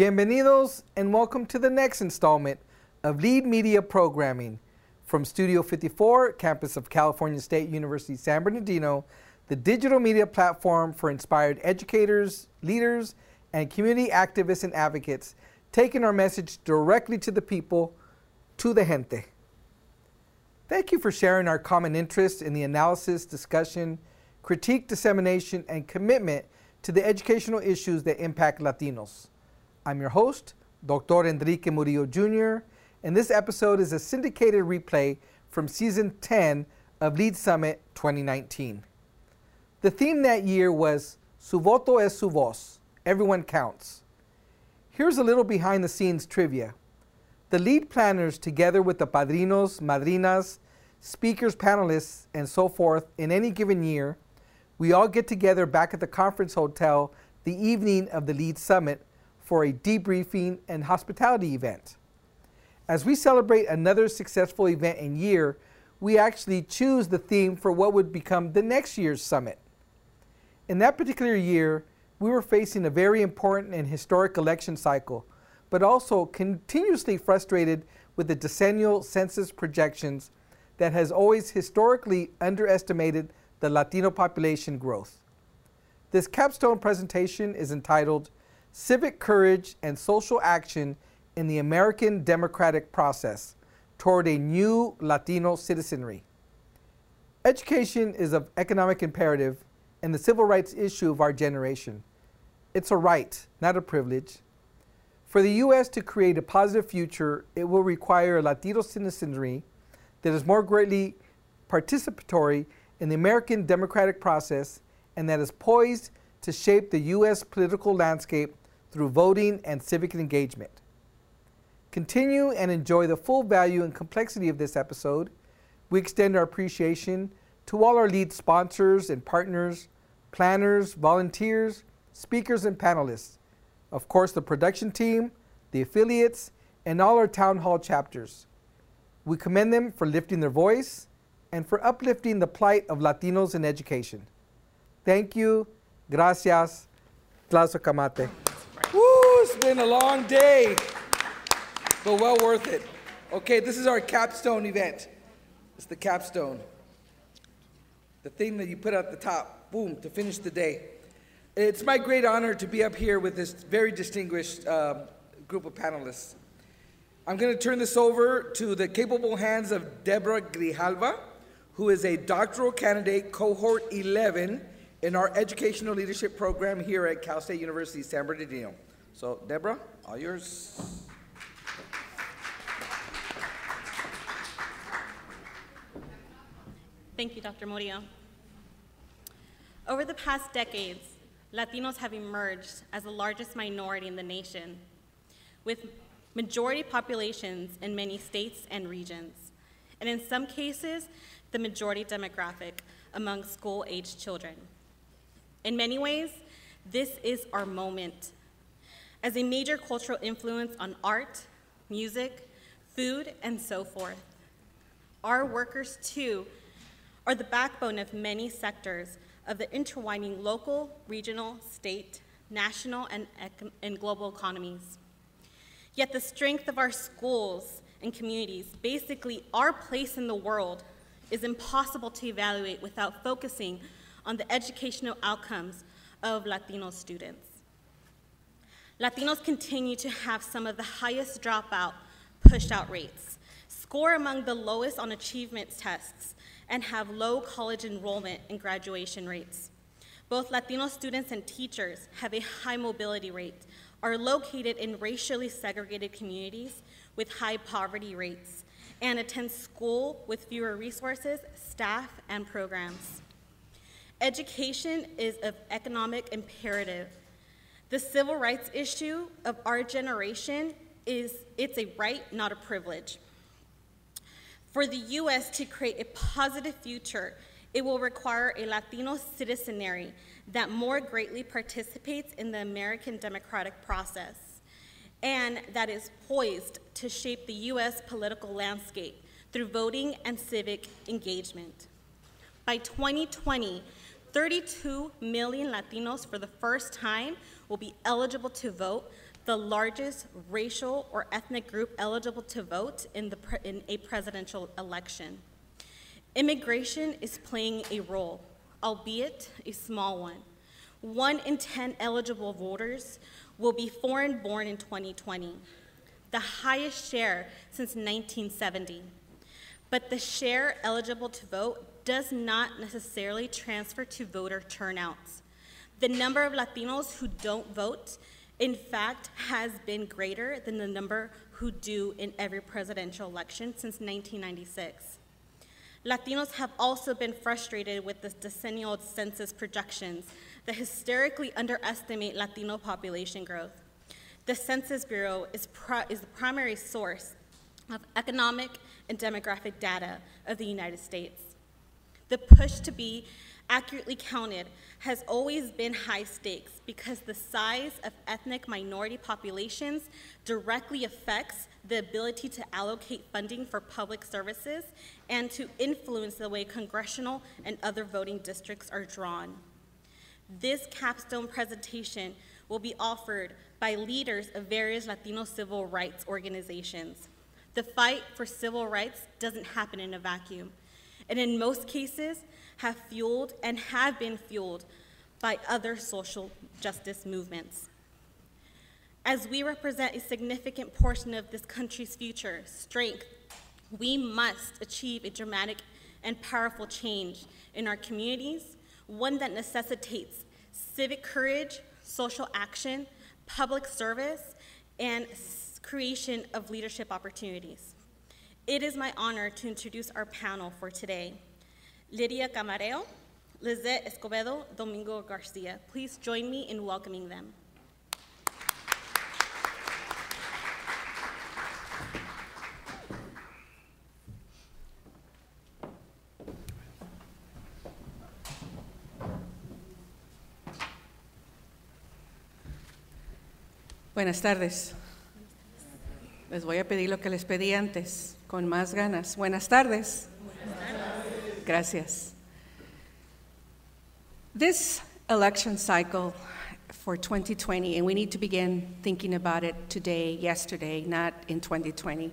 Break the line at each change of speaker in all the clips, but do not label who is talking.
Bienvenidos and welcome to the next installment of Lead Media Programming from Studio 54, campus of California State University San Bernardino, the digital media platform for inspired educators, leaders, and community activists and advocates, taking our message directly to the people, to the gente. Thank you for sharing our common interest in the analysis, discussion, critique, dissemination, and commitment to the educational issues that impact Latinos. I'm your host, Dr. Enrique Murillo Jr., and this episode is a syndicated replay from season 10 of Lead Summit 2019. The theme that year was Su voto es su voz, everyone counts. Here's a little behind the scenes trivia. The lead planners, together with the padrinos, madrinas, speakers, panelists, and so forth, in any given year, we all get together back at the conference hotel the evening of the lead summit for a debriefing and hospitality event. As we celebrate another successful event and year, we actually choose the theme for what would become the next year's summit. In that particular year, we were facing a very important and historic election cycle, but also continuously frustrated with the decennial census projections that has always historically underestimated the Latino population growth. This capstone presentation is entitled Civic Courage and Social Action in the American Democratic Process Toward a New Latino Citizenry. Education is of economic imperative and the civil rights issue of our generation. It's a right, not a privilege. For the U.S. to create a positive future, it will require a Latino citizenry that is more greatly participatory in the American democratic process and that is poised to shape the U.S. political landscape through voting and civic engagement. Continue and enjoy the full value and complexity of this episode. We extend our appreciation to all our lead sponsors and partners, planners, volunteers, speakers, and panelists. Of course, the production team, the affiliates, and all our town hall chapters. We commend them for lifting their voice and for uplifting the plight of Latinos in education. Thank you. Gracias. Tlazocamate. Woo, it's been a long day, but well worth it. Okay, this is our capstone event. It's the capstone. The thing that you put at the top, boom, to finish the day. It's my great honor to be up here with this very distinguished uh, group of panelists. I'm going to turn this over to the capable hands of Deborah Grijalva who is a doctoral candidate, cohort 11, in our educational leadership program here at Cal State University, San Bernardino. So, Deborah, all yours.
Thank you, Dr. Murillo. Over the past decades, Latinos have emerged as the largest minority in the nation, with majority populations in many states and regions, and in some cases, the majority demographic among school-aged children. In many ways, this is our moment. As a major cultural influence on art, music, food, and so forth. Our workers, too, are the backbone of many sectors of the intertwining local, regional, state, national, and, and global economies. Yet the strength of our schools and communities, basically our place in the world, is impossible to evaluate without focusing on the educational outcomes of Latino students. Latinos continue to have some of the highest dropout, pushed out rates, score among the lowest on achievement tests, and have low college enrollment and graduation rates. Both Latino students and teachers have a high mobility rate, are located in racially segregated communities with high poverty rates, and attend school with fewer resources, staff, and programs. Education is of economic imperative. The civil rights issue of our generation is it's a right, not a privilege. For the US to create a positive future, it will require a Latino citizenry that more greatly participates in the American democratic process and that is poised to shape the U.S. political landscape through voting and civic engagement. By 2020, 32 million Latinos for the first time will be eligible to vote, the largest racial or ethnic group eligible to vote in, the in a presidential election. Immigration is playing a role, albeit a small one. One in 10 eligible voters will be foreign born in 2020, the highest share since 1970. But the share eligible to vote does not necessarily transfer to voter turnouts. The number of Latinos who don't vote, in fact, has been greater than the number who do in every presidential election since 1996. Latinos have also been frustrated with the decennial census projections that hysterically underestimate Latino population growth. The Census Bureau is, is the primary source of economic and demographic data of the United States. The push to be accurately counted has always been high stakes because the size of ethnic minority populations directly affects the ability to allocate funding for public services and to influence the way congressional and other voting districts are drawn. This capstone presentation will be offered by leaders of various Latino civil rights organizations. The fight for civil rights doesn't happen in a vacuum, and in most cases have fueled and have been fueled by other social justice movements. As we represent a significant portion of this country's future, strength, we must achieve a dramatic and powerful change in our communities, one that necessitates civic courage, social action, public service, and creation of leadership opportunities. It is my honor to introduce our panel for today. Lydia Camareo, Lizette Escobedo, Domingo Garcia. Please join me in welcoming them.
Buenas tardes. Les voy a pedir lo que les pedí antes, con más ganas. Buenas tardes. Gracias. This election cycle for 2020, and we need to begin thinking about it today, yesterday, not in 2020,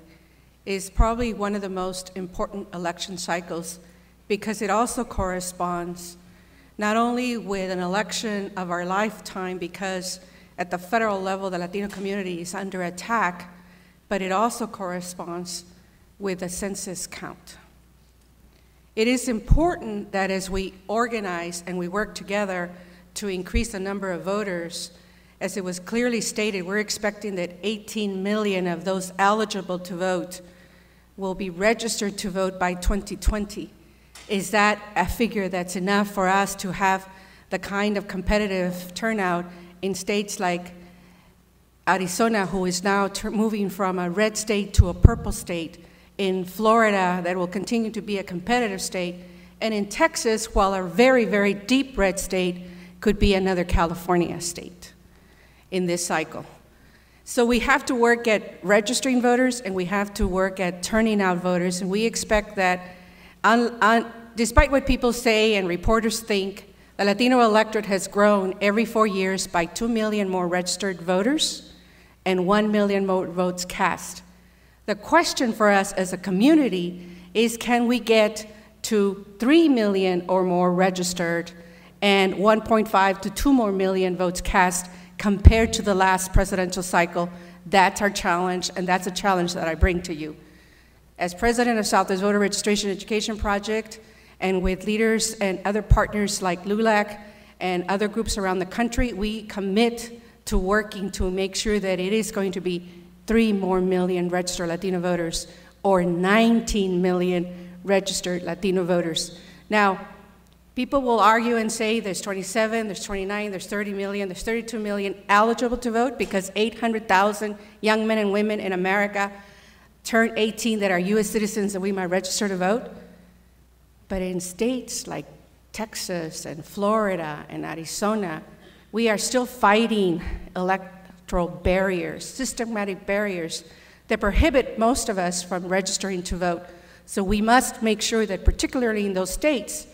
is probably one of the most important election cycles because it also corresponds not only with an election of our lifetime, because at the federal level, the Latino community is under attack, but it also corresponds with a census count. It is important that as we organize and we work together to increase the number of voters, as it was clearly stated, we're expecting that 18 million of those eligible to vote will be registered to vote by 2020. Is that a figure that's enough for us to have the kind of competitive turnout in states like Arizona, who is now moving from a red state to a purple state, in Florida, that will continue to be a competitive state, and in Texas, while a very, very deep red state, could be another California state in this cycle. So we have to work at registering voters and we have to work at turning out voters, and we expect that, on, on, despite what people say and reporters think, the Latino electorate has grown every four years by 2 million more registered voters and 1 million more votes cast. The question for us as a community is can we get to 3 million or more registered and 1.5 to 2 more million votes cast compared to the last presidential cycle? That's our challenge, and that's a challenge that I bring to you. As president of Southwest Voter Registration Education Project, and with leaders and other partners like LULAC and other groups around the country, we commit to working to make sure that it is going to be three more million registered Latino voters or 19 million registered Latino voters. Now, people will argue and say there's 27, there's 29, there's 30 million, there's 32 million eligible to vote because 800,000 young men and women in America turn 18 that are US citizens and we might register to vote. But in states like Texas and Florida and Arizona, we are still fighting electoral barriers, systematic barriers that prohibit most of us from registering to vote. So we must make sure that, particularly in those states,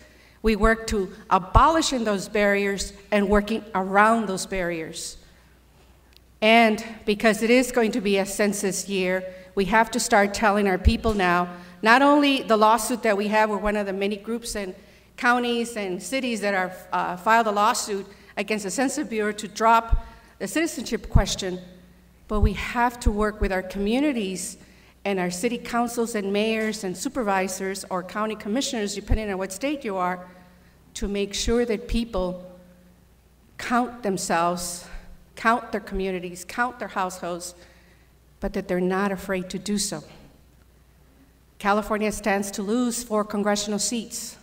we work to abolishing those barriers and working around those barriers And because it is going to be a census year, we have to start telling our people now, not only the lawsuit that we have, we're one of the many groups and counties and cities that are uh, filed a lawsuit against the Census Bureau to drop the citizenship question, but we have to work with our communities and our city councils and mayors and supervisors or county commissioners, depending on what state you are, to make sure that people count themselves count their communities, count their households, but that they're not afraid to do so. California stands to lose four congressional seats.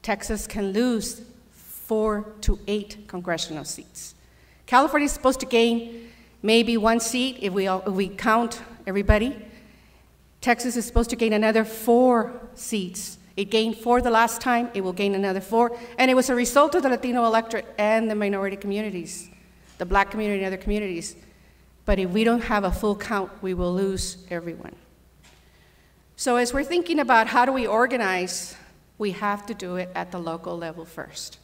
Texas can lose four to eight congressional seats. California is supposed to gain maybe one seat if we, all, if we count everybody. Texas is supposed to gain another four seats. It gained four the last time, it will gain another four, and it was a result of the Latino electorate and the minority communities the black community and other communities. But if we don't have a full count, we will lose everyone. So as we're thinking about how do we organize, we have to do it at the local level first.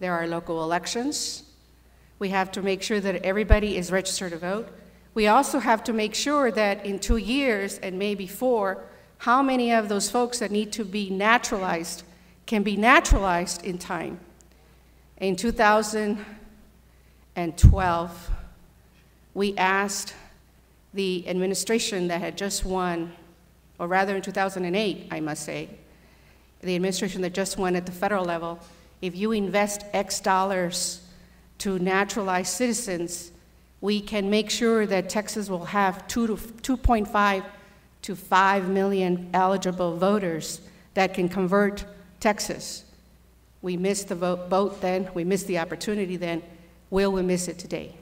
There are local elections. We have to make sure that everybody is registered to vote. We also have to make sure that in two years and maybe four, how many of those folks that need to be naturalized can be naturalized in time. In 2012, we asked the administration that had just won, or rather in 2008, I must say, the administration that just won at the federal level, if you invest X dollars to naturalize citizens, we can make sure that Texas will have 2 to 2.5 to 5 million eligible voters that can convert Texas. We missed the vote, vote then, we missed the opportunity then, Will we miss it today?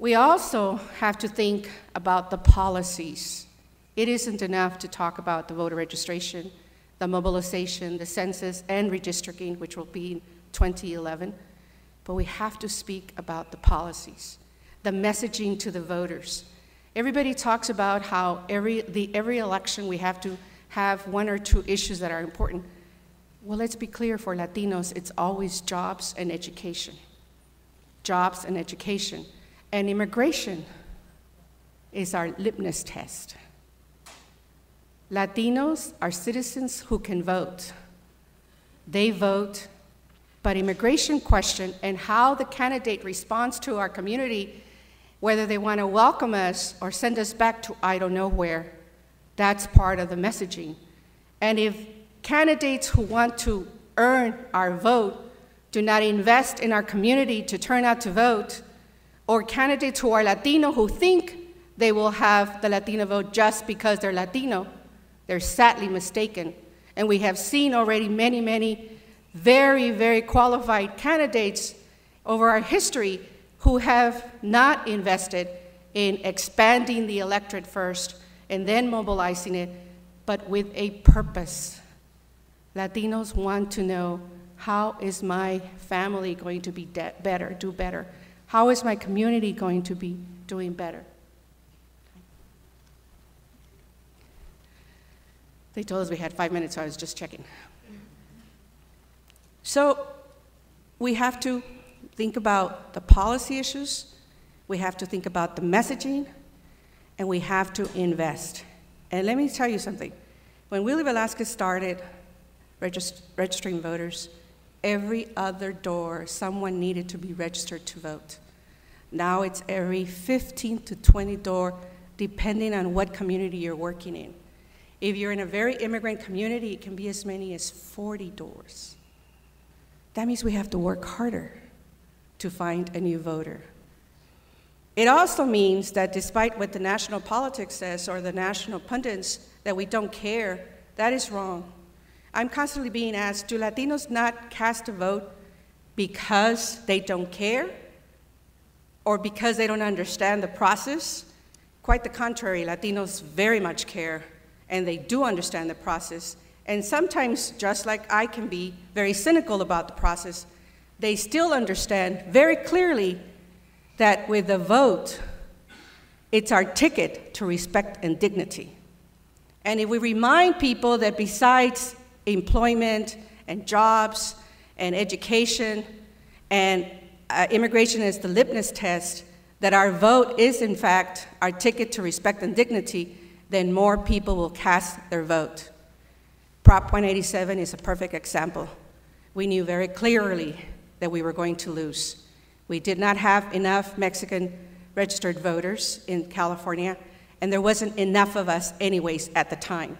We also have to think about the policies. It isn't enough to talk about the voter registration, the mobilization, the census, and redistricting, which will be in 2011, but we have to speak about the policies, the messaging to the voters. Everybody talks about how every, the, every election we have to have one or two issues that are important. Well, let's be clear for Latinos, it's always jobs and education jobs and education. And immigration is our litmus test. Latinos are citizens who can vote. They vote, but immigration question and how the candidate responds to our community, whether they want to welcome us or send us back to I don't know where, that's part of the messaging. And if candidates who want to earn our vote do not invest in our community to turn out to vote, or candidates who are Latino who think they will have the Latino vote just because they're Latino, they're sadly mistaken. And we have seen already many, many very, very qualified candidates over our history who have not invested in expanding the electorate first and then mobilizing it, but with a purpose. Latinos want to know how is my family going to be better, do better? How is my community going to be doing better? They told us we had five minutes, so I was just checking. So we have to think about the policy issues, we have to think about the messaging, and we have to invest. And let me tell you something. When Willie Velasquez started regist registering voters, every other door, someone needed to be registered to vote. Now it's every 15 to 20 door, depending on what community you're working in. If you're in a very immigrant community, it can be as many as 40 doors. That means we have to work harder to find a new voter. It also means that despite what the national politics says or the national pundits, that we don't care, that is wrong. I'm constantly being asked do Latinos not cast a vote because they don't care or because they don't understand the process? Quite the contrary, Latinos very much care and they do understand the process. And sometimes, just like I can be very cynical about the process, they still understand very clearly that with a vote, it's our ticket to respect and dignity. And if we remind people that besides employment and jobs and education, and uh, immigration is the litmus test that our vote is, in fact, our ticket to respect and dignity, then more people will cast their vote. Prop 187 is a perfect example. We knew very clearly that we were going to lose. We did not have enough Mexican registered voters in California, and there wasn't enough of us, anyways, at the time.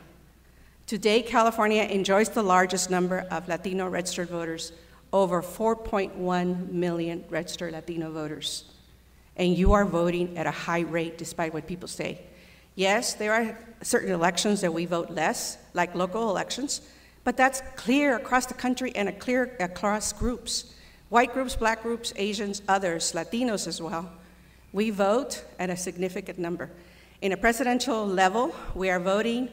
Today, California enjoys the largest number of Latino registered voters, over 4.1 million registered Latino voters and you are voting at a high rate despite what people say. Yes, there are certain elections that we vote less, like local elections, but that's clear across the country and clear across groups white groups, black groups, Asians, others, Latinos as well. We vote at a significant number. In a presidential level, we are voting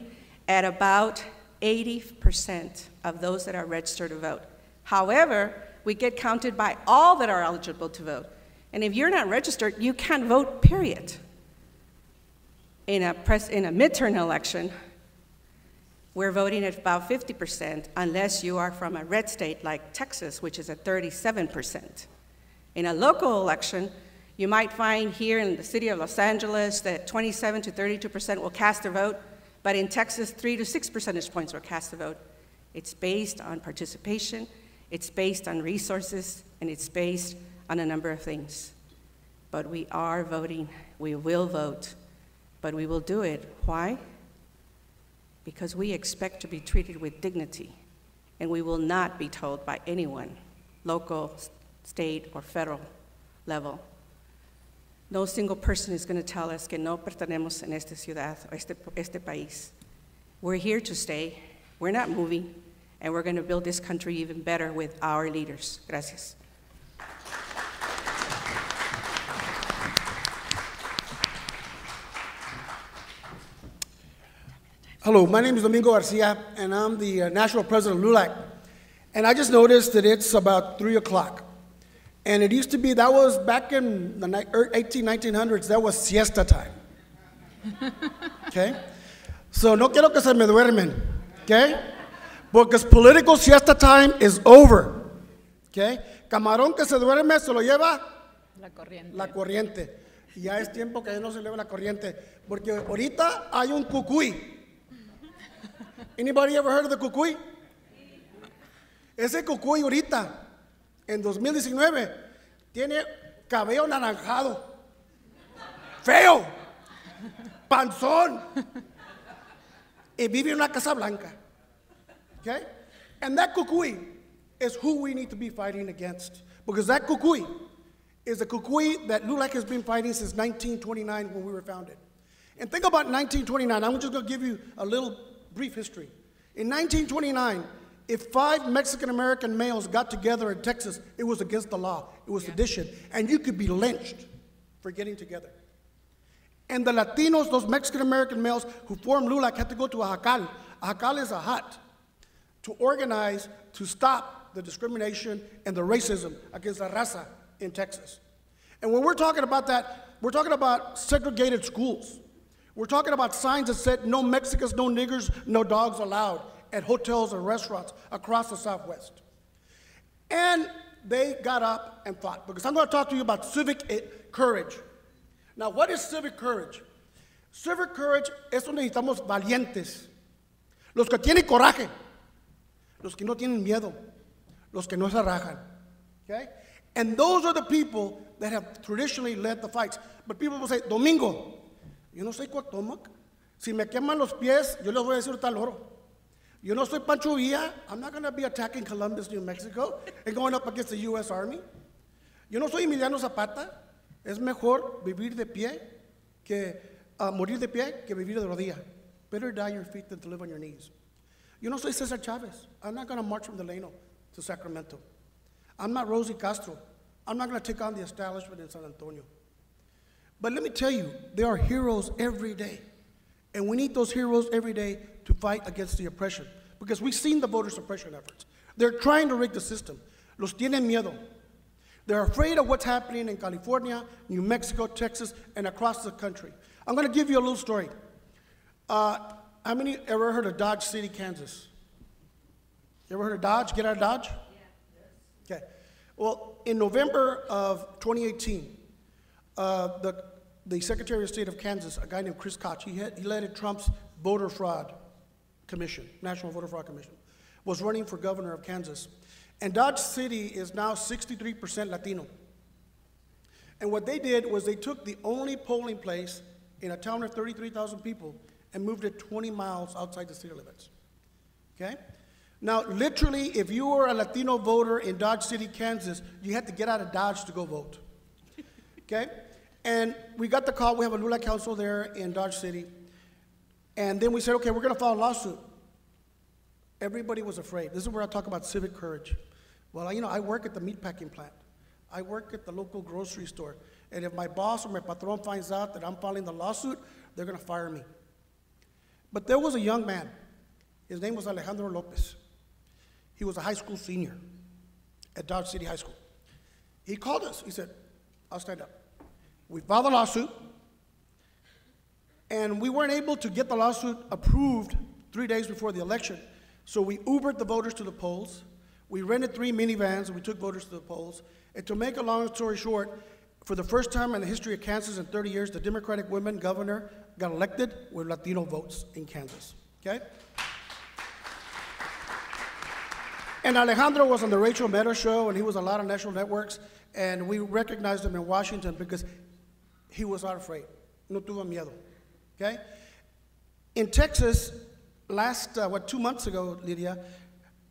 at about 80% of those that are registered to vote. However, we get counted by all that are eligible to vote. And if you're not registered, you can't vote, period. In a, pres- in a midterm election, we're voting at about 50%, unless you are from a red state like Texas, which is at 37%. In a local election, you might find here in the city of Los Angeles that 27 to 32% will cast their vote, but in Texas, 3 to 6 percentage points will cast a vote. It's based on participation, it's based on resources, and it's based on a number of things. But we are voting, we will vote, but we will do it. Why? Because we expect to be treated with dignity, and we will not be told by anyone, local, state, or federal level. No single person is going to tell us que no pertenemos en esta ciudad o este, este país. We're here to stay, we're not moving, and we're going to build this country even better with our leaders. Gracias.
Hello, my name is Domingo Garcia, and I'm the uh, national president of LULAC. And I just noticed that it's about 3 o'clock. And it used to be, that was back in the 18, 1900s, that was siesta time. Okay? So no quiero que se me duermen. Okay? Because political siesta time is over. Okay? Camarón que se duerme se lo lleva
La corriente.
la corriente. Y ya es tiempo que no se lleve la corriente. Porque ahorita hay un cucuy. Anybody ever heard of the cucuy? Ese cucuy ahorita, en 2019, tiene cabello naranjado, feo, panzón, y vive en una casa blanca. Okay? And that cucuy is who we need to be fighting against. Because that cucuy is a cucuy that LULAC has been fighting since 1929 when we were founded. And think about 1929. I'm just going to give you a little brief history. In 1929, if five Mexican American males got together in Texas, it was against the law. It was sedition. And you could be lynched for getting together. And the Latinos, those Mexican American males who formed LULAC, had to go to a jacal. A jacal is a hut to organize to stop the discrimination and the racism against the raza in Texas. And when we're talking about that, we're talking about segregated schools. We're talking about signs that said no Mexicans, no niggers, no dogs allowed at hotels and restaurants across the Southwest. And they got up and fought because I'm going to talk to you about civic courage. Now, what is civic courage? Civic courage es donde necesitamos valientes, los que tienen coraje, los que no tienen miedo, los que no se rajan. Okay? And those are the people that have traditionally led the fights. But people will say, Domingo, yo no soy Cuauhtémoc. Si me queman los pies, yo les voy a decir tal oro. Yo no soy Pancho Villa. I'm not going to be attacking Columbus, New Mexico, and going up against the U.S. Army. Yo no soy Emiliano Zapata. Es mejor vivir de pie que uh, morir de pie que vivir de rodilla. Better die on your feet than to live on your knees. Yo no soy Cesar Chavez. I'm not going to march from Delano to Sacramento. I'm not Rosie Castro. I'm not going to take on the establishment in San Antonio. But let me tell you, there are heroes every day. And we need those heroes every day to fight against the oppression. Because we've seen the voter suppression efforts. They're trying to rig the system. Los tienen miedo. They're afraid of what's happening in California, New Mexico, Texas, and across the country. I'm going to give you a little story. Uh, how many ever heard of Dodge City, Kansas? You ever heard of Dodge? Get out of Dodge? Yeah. Okay. Well, in November of 2018, uh, the, the Secretary of State of Kansas, a guy named Kris Kobach, he, had, he led Trump's voter fraud commission, National Voter Fraud Commission, was running for governor of Kansas. And Dodge City is now 63% Latino. And what they did was they took the only polling place in a town of 33,000 people and moved it 20 miles outside the city limits. Okay? Now, literally, if you were a Latino voter in Dodge City, Kansas, you had to get out of Dodge to go vote. Okay? And we got the call. We have a LULAC Council there in Dodge City. And then we said, okay, we're going to file a lawsuit. Everybody was afraid. This is where I talk about civic courage. Well, you know, I work at the meatpacking plant. I work at the local grocery store. And if my boss or my patron finds out that I'm filing the lawsuit, they're going to fire me. But there was a young man. His name was Alejandro Lopez. He was a high school senior at Dodge City High School. He called us. He said, I'll stand up. We filed a lawsuit, and we weren't able to get the lawsuit approved three days before the election. So we Ubered the voters to the polls. We rented three minivans, and we took voters to the polls. And to make a long story short, for the first time in the history of Kansas in 30 years, the Democratic women governor got elected with Latino votes in Kansas. Okay? And Alejandro was on the Rachel Maddow show, and he was on a lot of national networks, and we recognized him in Washington because he was not afraid. No tuvo miedo. Okay? In Texas, last, uh, what, two months ago, Lydia,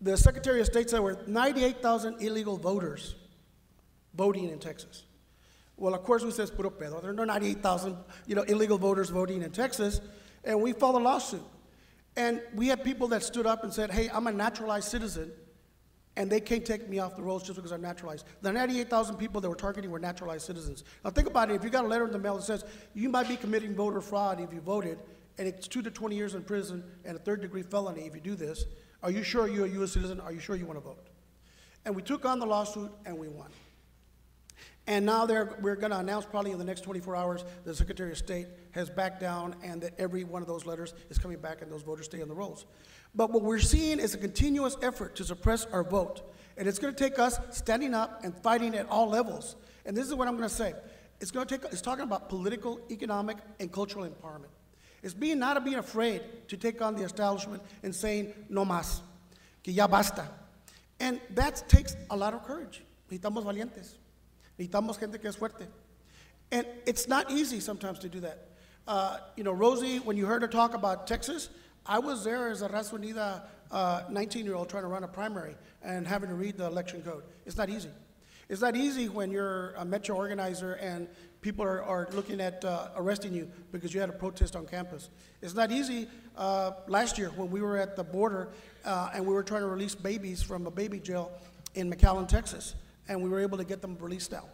the Secretary of State said there were 98,000 illegal voters voting in Texas. Well, of course, we says puro pedo. There are no 98,000, you know, illegal voters voting in Texas, and we filed a lawsuit. And we had people that stood up and said, hey, I'm a naturalized citizen, and they can't take me off the rolls just because I'm naturalized. The 98,000 people that were targeting were naturalized citizens. Now think about it. If you got a letter in the mail that says you might be committing voter fraud if you voted, and it's two to 20 years in prison and a third degree felony if you do this, are you sure you're a U.S. citizen? Are you sure you want to vote? And we took on the lawsuit and we won. And now we're going to announce probably in the next 24 hours that the Secretary of State has backed down and that every one of those letters is coming back and those voters stay on the rolls. But what we're seeing is a continuous effort to suppress our vote. And it's going to take us standing up and fighting at all levels. And this is what I'm going to say. It's going to take, it's talking about political, economic, and cultural empowerment. It's being not being afraid to take on the establishment and saying, no más, que ya basta. And that takes a lot of courage. Necesitamos valientes. Necesitamos gente que es fuerte. And it's not easy sometimes to do that. Uh, you know, Rosie, when you heard her talk about Texas, I was there as a Raza Unida 19 year old trying to run a primary and having to read the election code. It's not easy. It's not easy when you're a metro organizer and people are, are looking at uh, arresting you because you had a protest on campus. It's not easy uh, last year when we were at the border uh, and we were trying to release babies from a baby jail in McAllen, Texas and we were able to get them released out.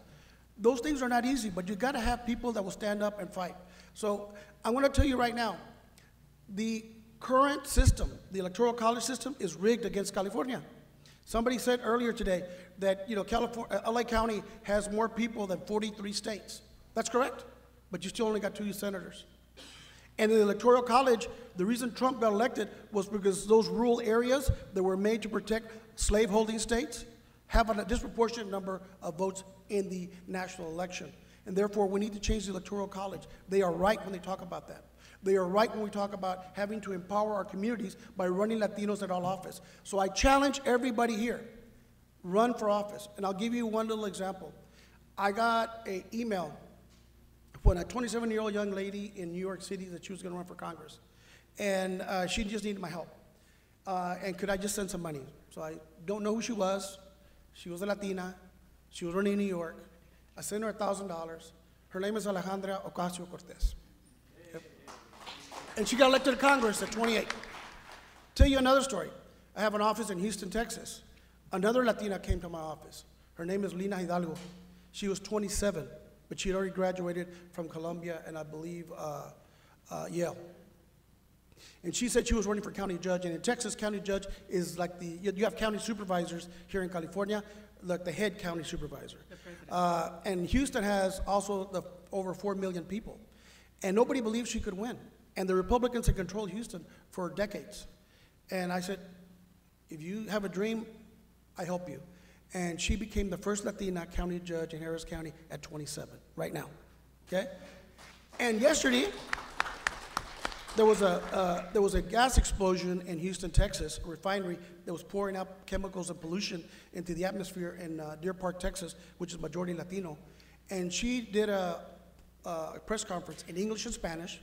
Those things are not easy, but you got to have people that will stand up and fight. So I'm to tell you right now, the current system, the electoral college system, is rigged against California. Somebody said earlier today that you know California, uh, LA County has more people than 43 states. That's correct, but you still only got two senators. And in the Electoral College, the reason Trump got elected was because those rural areas that were made to protect slaveholding states have a disproportionate number of votes in the national election. And therefore, we need to change the Electoral College. They are right when they talk about that. They are right when we talk about having to empower our communities by running Latinos at all office. So I challenge everybody here run for office. And I'll give you one little example. I got an email from a 27 year old young lady in New York City that she was going to run for Congress. And uh, she just needed my help. Uh, and could I just send some money? So I don't know who she was. She was a Latina. She was running in New York. I sent her $1,000. Her name is Alejandra Ocasio Cortez. Yep. And she got elected to Congress at 28. Tell you another story. I have an office in Houston, Texas. Another Latina came to my office. Her name is Lina Hidalgo. She was 27, but she had already graduated from Columbia and I believe uh, uh, Yale. And she said she was running for county judge. And in Texas, county judge is like the, you have county supervisors here in California, like the head county supervisor. Uh, and Houston has also the, over 4 million people. And nobody believed she could win. And the Republicans had controlled Houston for decades. And I said, if you have a dream, I help you. And she became the first Latina county judge in Harris County at 27, right now. Okay? And yesterday, there was a, uh, there was a gas explosion in Houston, Texas, a refinery that was pouring out chemicals and pollution into the atmosphere in uh, Deer Park, Texas, which is majority Latino. And she did a, a press conference in English and Spanish,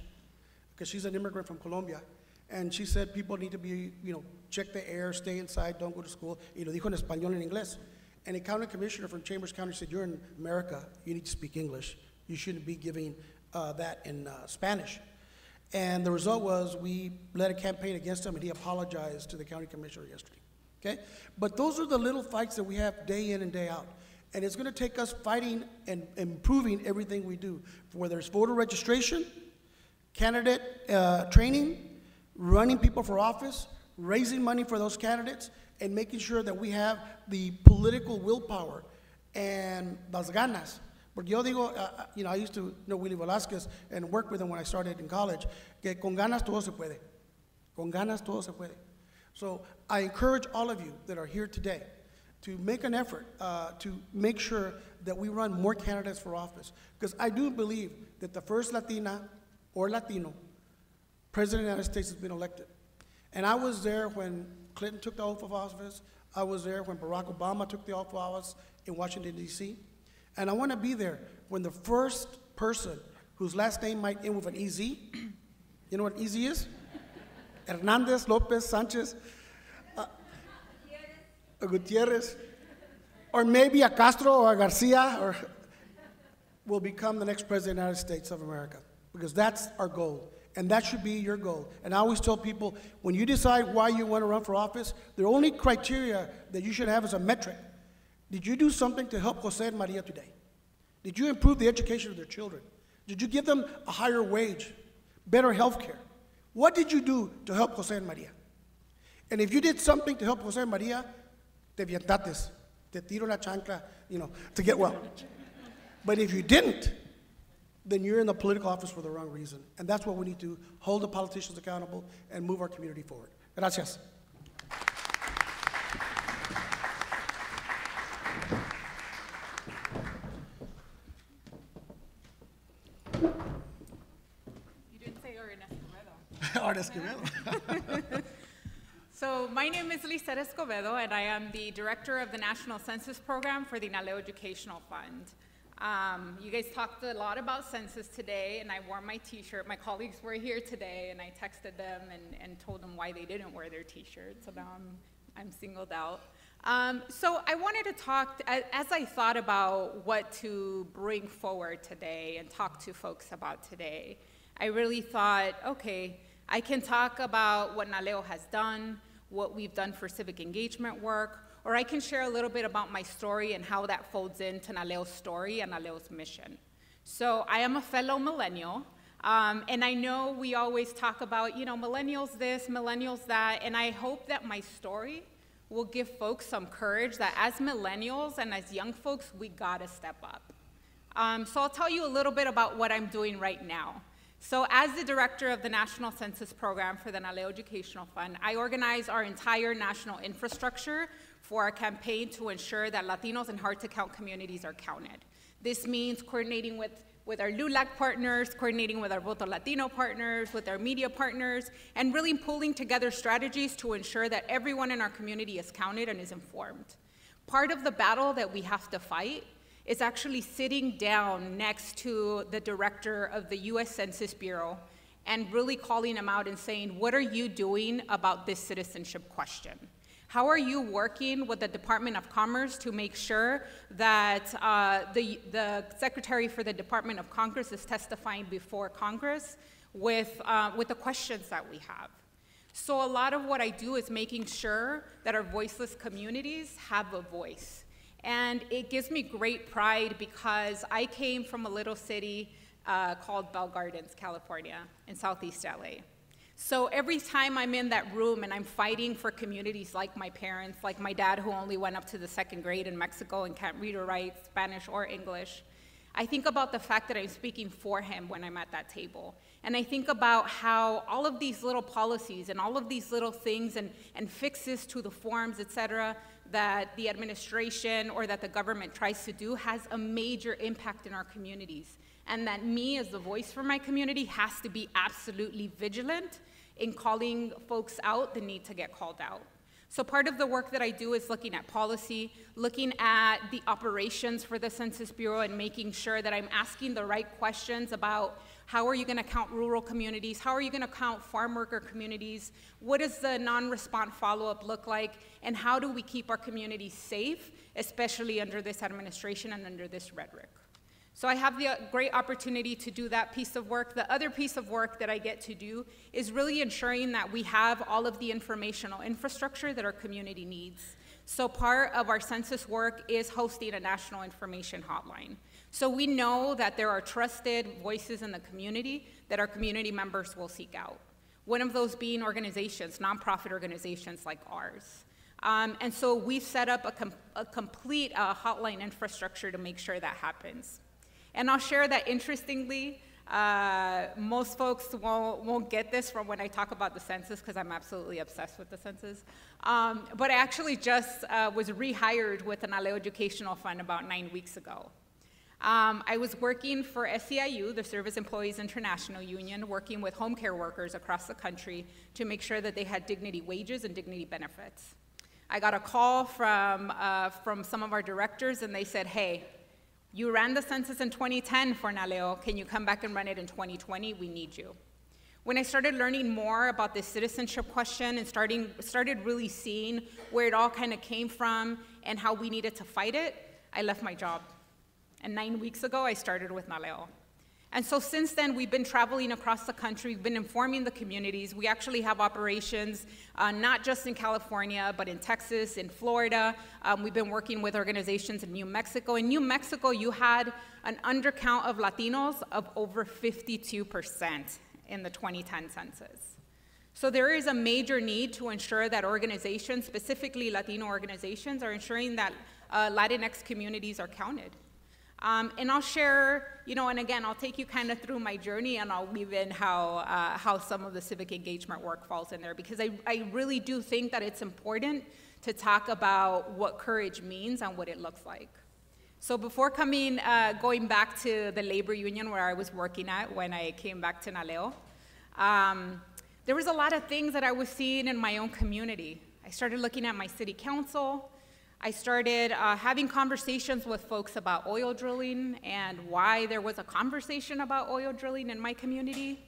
because she's an immigrant from Colombia. And she said people need to be, you know, check the air, stay inside, don't go to school. Y lo dijo en español en inglés. And a county commissioner from Chambers County said, You're in America, you need to speak English. You shouldn't be giving uh, that in uh, Spanish. And the result was we led a campaign against him, and he apologized to the county commissioner yesterday. Okay? But those are the little fights that we have day in and day out. And it's going to take us fighting and improving everything we do, whether it's voter registration, candidate uh, training, running people for office, raising money for those candidates, and making sure that we have the political willpower and las ganas. Porque yo digo, uh, uh, you know, I used to know Willie Velasquez and work with him when I started in college, que con ganas todo se puede. Con ganas todo se puede. So I encourage all of you that are here today to make an effort uh, to make sure that we run more candidates for office. Because I do believe that the first Latina or Latino president of the United States has been elected. And I was there when Clinton took the oath of office. I was there when Barack Obama took the oath of office in Washington, D.C. And I want to be there when the first person whose last name might end with an EZ, you know what EZ is? Hernandez, Lopez, Sanchez, uh, Gutierrez, or maybe a Castro or a Garcia or will become the next president of the United States of America because that's our goal. And that should be your goal. And I always tell people when you decide why you want to run for office, the only criteria that you should have is a metric. Did you do something to help Jose and Maria today? Did you improve the education of their children? Did you give them a higher wage, better health care? What did you do to help Jose and Maria? And if you did something to help Jose and Maria, te vientates, te tiro la chancla, you know, to get well. But if you didn't, then you're in the political office for the wrong reason. And that's what we need to hold the politicians accountable and move our community forward. Gracias.
You didn't say Ernesto
Ahora Escobedo.
So my name is Lizette Escobedo, and I am the director of the National Census Program for the Naleo Educational Fund. Um, you guys talked a lot about census today, and I wore my T-shirt. My colleagues were here today, and I texted them and, and told them why they didn't wear their T-shirts. So now I'm, I'm singled out. Um, so I wanted to talk, as I thought about what to bring forward today and talk to folks about today, I really thought, okay, I can talk about what Naleo has done, what we've done for civic engagement work, or I can share a little bit about my story and how that folds into Naleo's story and Naleo's mission. So I am a fellow millennial, um, and I know we always talk about, you know, millennials this, millennials that, and I hope that my story will give folks some courage that as millennials and as young folks, we gotta step up. Um, so I'll tell you a little bit about what I'm doing right now. So as the director of the National Census Program for the Naleo Educational Fund, I organize our entire national infrastructure for our campaign to ensure that Latinos and hard-to-count communities are counted. This means coordinating with, with our LULAC partners, coordinating with our Voto Latino partners, with our media partners, and really pulling together strategies to ensure that everyone in our community is counted and is informed. Part of the battle that we have to fight is actually sitting down next to the director of the US Census Bureau and really calling him out and saying, What are you doing about this citizenship question? How are you working with the Department of Commerce to make sure that uh, the, the Secretary for the Department of Congress is testifying before Congress with, uh, with the questions that we have? So, a lot of what I do is making sure that our voiceless communities have a voice. And it gives me great pride because I came from a little city uh, called Bell Gardens, California, in Southeast LA. So every time I'm in that room and I'm fighting for communities like my parents, like my dad who only went up to the second grade in Mexico and can't read or write Spanish or English, I think about the fact that I'm speaking for him when I'm at that table. And I think about how all of these little policies and all of these little things and, and fixes to the forms, et cetera, that the administration or that the government tries to do has a major impact in our communities. and that me, as the voice for my community, has to be absolutely vigilant in calling folks out the need to get called out. So part of the work that I do is looking at policy, looking at the operations for the Census Bureau and making sure that I'm asking the right questions about how are you going to count rural communities? How are you going to count farm worker communities? What does the non-response follow-up look like? And how do we keep our communities safe, especially under this administration and under this rhetoric? So I have the uh, great opportunity to do that piece of work. The other piece of work that I get to do is really ensuring that we have all of the informational infrastructure that our community needs. So part of our census work is hosting a national information hotline. So we know that there are trusted voices in the community that our community members will seek out. One of those being organizations, nonprofit organizations like ours. Um, and so we've set up a, com a complete uh, hotline infrastructure to make sure that happens. And I'll share that interestingly, uh, most folks won't, won't get this from when I talk about the census because I'm absolutely obsessed with the census. Um, but I actually just uh, was rehired with an Naleo Educational Fund about nine weeks ago. Um, I was working for SEIU, the Service Employees International Union, working with home care workers across the country to make sure that they had dignity wages and dignity benefits. I got a call from, uh, from some of our directors and they said, hey, you ran the census in 2010 for Naleo. Can you come back and run it in 2020? We need you. When I started learning more about this citizenship question and starting, started really seeing where it all kind of came from and how we needed to fight it, I left my job. And nine weeks ago, I started with Naleo. And so since then, we've been traveling across the country, we've been informing the communities. We actually have operations uh, not just in California, but in Texas, in Florida. Um, we've been working with organizations in New Mexico. In New Mexico, you had an undercount of Latinos of over 52% in the 2010 census. So there is a major need to ensure that organizations, specifically Latino organizations, are ensuring that uh, Latinx communities are counted. Um, and I'll share, you know, and again, I'll take you kind of through my journey and I'll weave in how, uh, how some of the civic engagement work falls in there because I, I really do think that it's important to talk about what courage means and what it looks like. So before coming, uh, going back to the labor union where I was working at when I came back to Naleo, um, there was a lot of things that I was seeing in my own community. I started looking at my city council, I started uh, having conversations with folks about oil drilling and why there was a conversation about oil drilling in my community.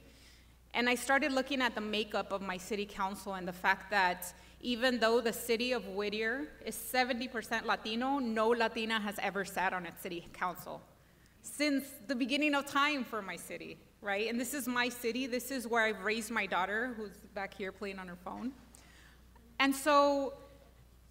And I started looking at the makeup of my city council and the fact that even though the city of Whittier is 70% Latino, no Latina has ever sat on its city council since the beginning of time for my city, right? And this is my city. This is where I've raised my daughter, who's back here playing on her phone. And so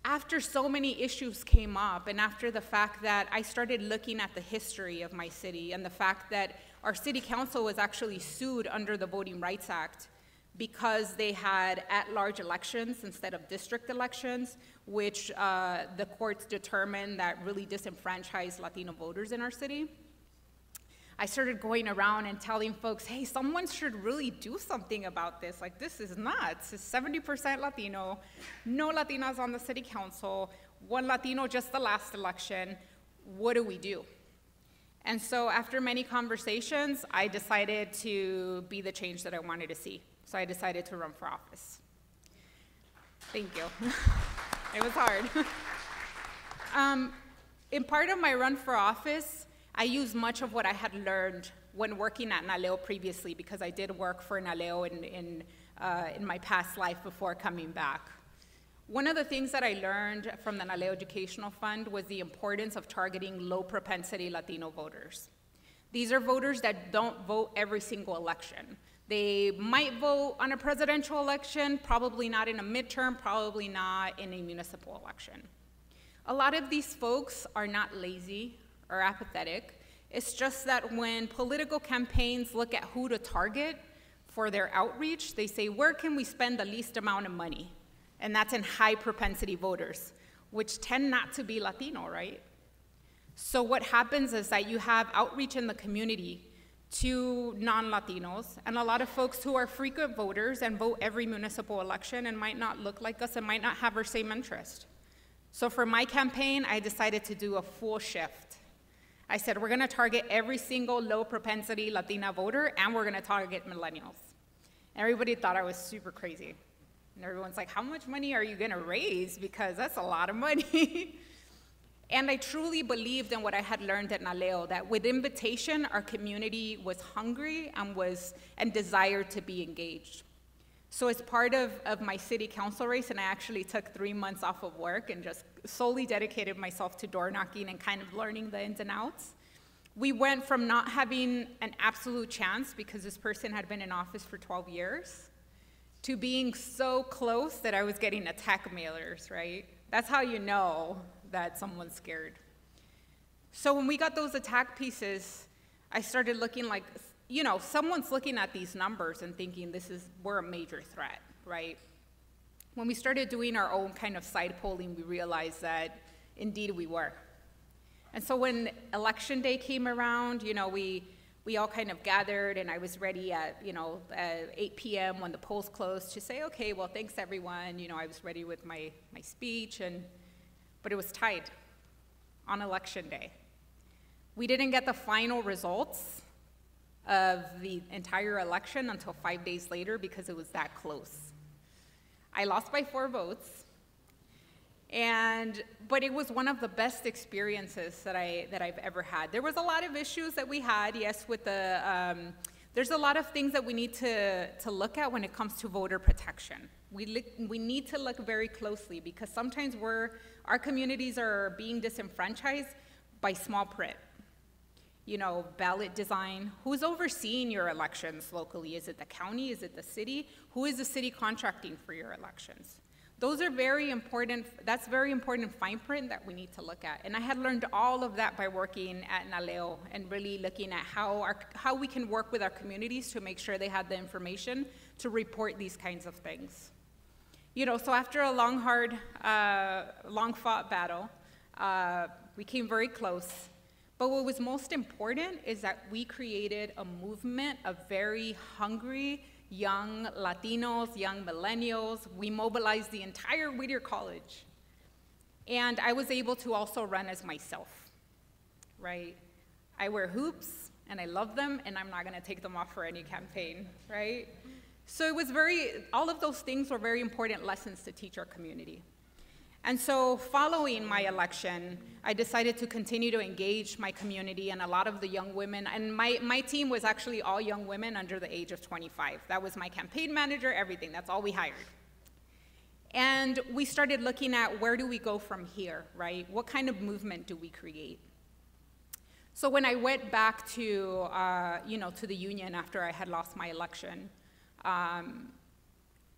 after so many issues came up, and after the fact that I started looking at the history of my city and the fact that our city council was actually sued under the Voting Rights Act because they had at-large elections instead of district elections, which uh, the courts determined that really disenfranchised Latino voters in our city. I started going around and telling folks, hey, someone should really do something about this. Like, this is nuts. It's 70% Latino, no Latinas on the city council, one Latino just the last election. What do we do? And so, after many conversations, I decided to be the change that I wanted to see. So, I decided to run for office. Thank you. it was hard. um, in part of my run for office, I used much of what I had learned when working at Naleo previously because I did work for Naleo in, in, uh, in my past life before coming back. One of the things that I learned from the Naleo Educational Fund was the importance of targeting low propensity Latino voters. These are voters that don't vote every single election. They might vote on a presidential election, probably not in a midterm, probably not in a municipal election. A lot of these folks are not lazy, or apathetic. It's just that when political campaigns look at who to target for their outreach, they say, where can we spend the least amount of money? And that's in high propensity voters, which tend not to be Latino, right? So what happens is that you have outreach in the community to non-Latinos and a lot of folks who are frequent voters and vote every municipal election and might not look like us and might not have our same interest. So for my campaign, I decided to do a full shift. I said, we're gonna target every single low propensity Latina voter and we're gonna target millennials. Everybody thought I was super crazy. And everyone's like, how much money are you gonna raise? Because that's a lot of money. and I truly believed in what I had learned at Naleo, that with invitation, our community was hungry and was and desired to be engaged. So as part of, of my city council race, and I actually took three months off of work and just solely dedicated myself to door knocking and kind of learning the ins and outs. We went from not having an absolute chance because this person had been in office for 12 years to being so close that I was getting attack mailers, right? That's how you know that someone's scared. So when we got those attack pieces, I started looking like you know, someone's looking at these numbers and thinking this is, we're a major threat, right? When we started doing our own kind of side polling, we realized that indeed we were. And so when election day came around, you know, we, we all kind of gathered and I was ready at, you know, at 8 p.m. when the polls closed to say, okay, well, thanks everyone. You know, I was ready with my, my speech and, but it was tied on election day. We didn't get the final results of the entire election until five days later because it was that close. I lost by four votes, and but it was one of the best experiences that I that I've ever had. There was a lot of issues that we had, yes, with the. Um, there's a lot of things that we need to, to look at when it comes to voter protection. We, we need to look very closely because sometimes we're, our communities are being disenfranchised by small print you know, ballot design. Who's overseeing your elections locally? Is it the county? Is it the city? Who is the city contracting for your elections? Those are very important, that's very important fine print that we need to look at. And I had learned all of that by working at Naleo and really looking at how, our, how we can work with our communities to make sure they had the information to report these kinds of things. You know, so after a long, hard, uh, long fought battle, uh, we came very close but what was most important is that we created a movement of very hungry young Latinos, young millennials. We mobilized the entire Whittier College. And I was able to also run as myself, right? I wear hoops and I love them and I'm not gonna take them off for any campaign, right? So it was very, all of those things were very important lessons to teach our community. And so, following my election, I decided to continue to engage my community and a lot of the young women. And my, my team was actually all young women under the age of 25. That was my campaign manager, everything. That's all we hired. And we started looking at where do we go from here, right? What kind of movement do we create? So when I went back to, uh, you know, to the union after I had lost my election, um,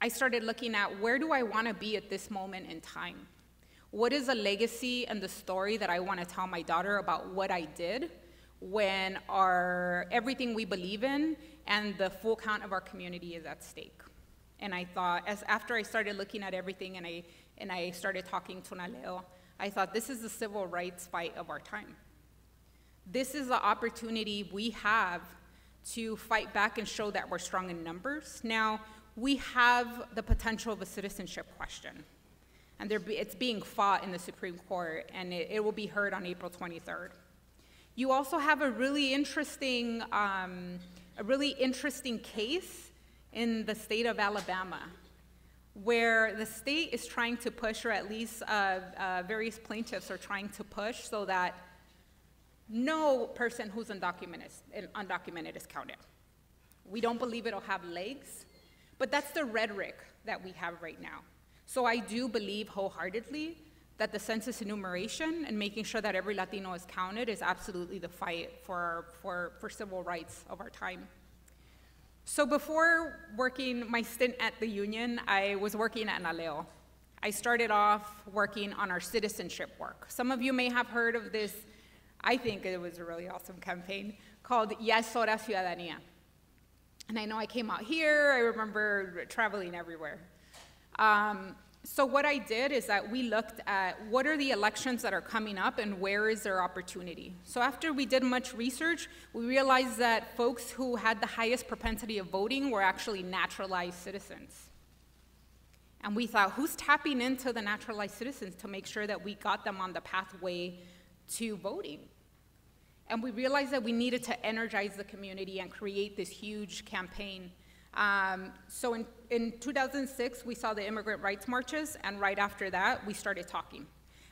I started looking at where do I want to be at this moment in time? What is a legacy and the story that I want to tell my daughter about what I did when our everything we believe in and the full count of our community is at stake? And I thought, as after I started looking at everything and I and I started talking to Naleo, I thought this is the civil rights fight of our time. This is the opportunity we have to fight back and show that we're strong in numbers. Now, we have the potential of a citizenship question and it's being fought in the Supreme Court, and it, it, will be heard on April 23rd. You also have a really interesting, um, a really interesting case in the state of Alabama, where the state is trying to push, or at least uh, uh, various plaintiffs are trying to push, so that no person who's undocumented, undocumented is counted. We don't believe it'll have legs, but that's the rhetoric that we have right now. So I do believe wholeheartedly that the census enumeration and making sure that every Latino is counted is absolutely the fight for, for, for civil rights of our time. So before working my stint at the union, I was working at Naleo. I started off working on our citizenship work. Some of you may have heard of this, I think it was a really awesome campaign, called Ya es Hora Ciudadanía. And I know I came out here, I remember traveling everywhere. Um, so what I did is that we looked at what are the elections that are coming up and where is their opportunity. So after we did much research, we realized that folks who had the highest propensity of voting were actually naturalized citizens. And we thought, who's tapping into the naturalized citizens to make sure that we got them on the pathway to voting? And we realized that we needed to energize the community and create this huge campaign. Um, so in, in 2006, we saw the immigrant rights marches, and right after that, we started talking.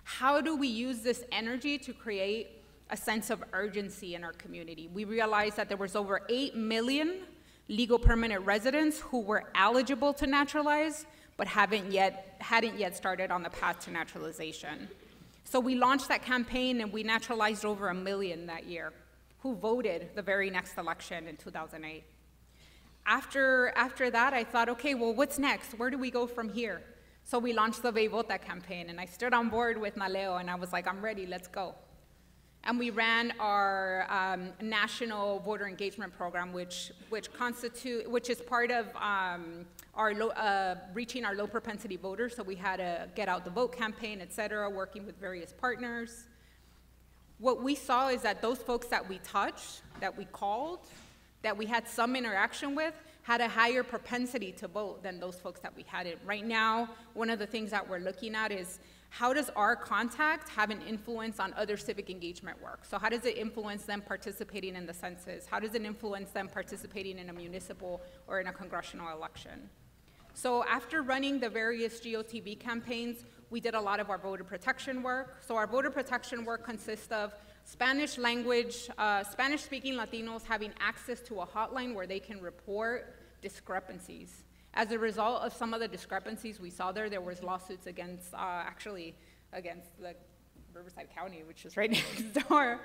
How do we use this energy to create a sense of urgency in our community? We realized that there was over 8 million legal permanent residents who were eligible to naturalize, but haven't yet, hadn't yet started on the path to naturalization. So we launched that campaign and we naturalized over a million that year who voted the very next election in 2008. After, after that, I thought, okay, well, what's next? Where do we go from here? So we launched the Ve Vota campaign, and I stood on board with Naleo, and I was like, I'm ready, let's go. And we ran our um, national voter engagement program, which, which, constitute, which is part of um, our low, uh, reaching our low propensity voters. So we had a get out the vote campaign, et cetera, working with various partners. What we saw is that those folks that we touched, that we called, that we had some interaction with, had a higher propensity to vote than those folks that we hadn't. Right now, one of the things that we're looking at is how does our contact have an influence on other civic engagement work? So how does it influence them participating in the census? How does it influence them participating in a municipal or in a congressional election? So after running the various GOTV campaigns, we did a lot of our voter protection work. So our voter protection work consists of Spanish language, uh, Spanish speaking Latinos having access to a hotline where they can report discrepancies. As a result of some of the discrepancies we saw there, there was lawsuits against, uh, actually, against the Riverside County, which is right next door,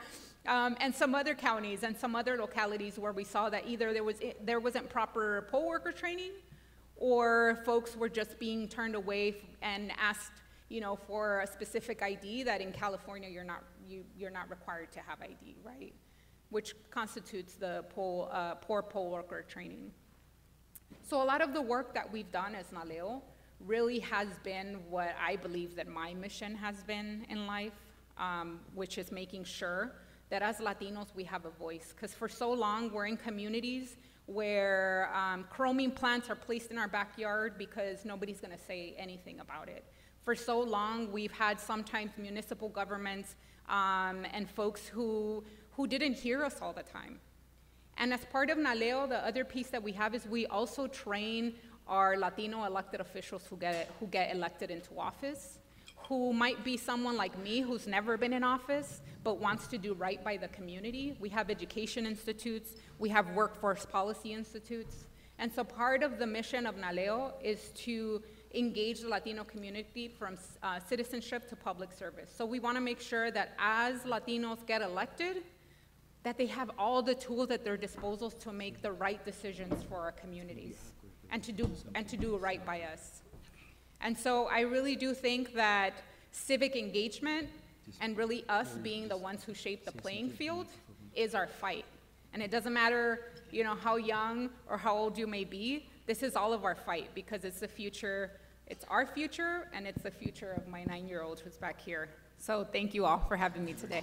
um, and some other counties and some other localities where we saw that either there, was, there wasn't proper poll worker training or folks were just being turned away and asked you know, for a specific ID that in California you're not, you, you're not required to have ID, right? Which constitutes the poll, uh, poor poll worker training. So a lot of the work that we've done as Naleo really has been what I believe that my mission has been in life, um, which is making sure that as Latinos we have a voice. Because for so long we're in communities where um, plants are placed in our backyard because nobody's going to say anything about it. For so long we've had sometimes municipal governments um, and folks who, who didn't hear us all the time. And as part of NALEO, the other piece that we have is we also train our Latino elected officials who get, who get elected into office, who might be someone like me who's never been in office but wants to do right by the community. We have education institutes, we have workforce policy institutes. And so part of the mission of NALEO is to engage the Latino community from uh, citizenship to public service. So we want to make sure that as Latinos get elected, that they have all the tools at their disposal to make the right decisions for our communities and to do, and to do right by us. And so I really do think that civic engagement and really us being the ones who shape the playing field is our fight. And it doesn't matter, you know, how young or how old you may be, this is all of our fight because it's the future, it's our future and it's the future of my nine-year-old who's back here. So thank you all for having me today.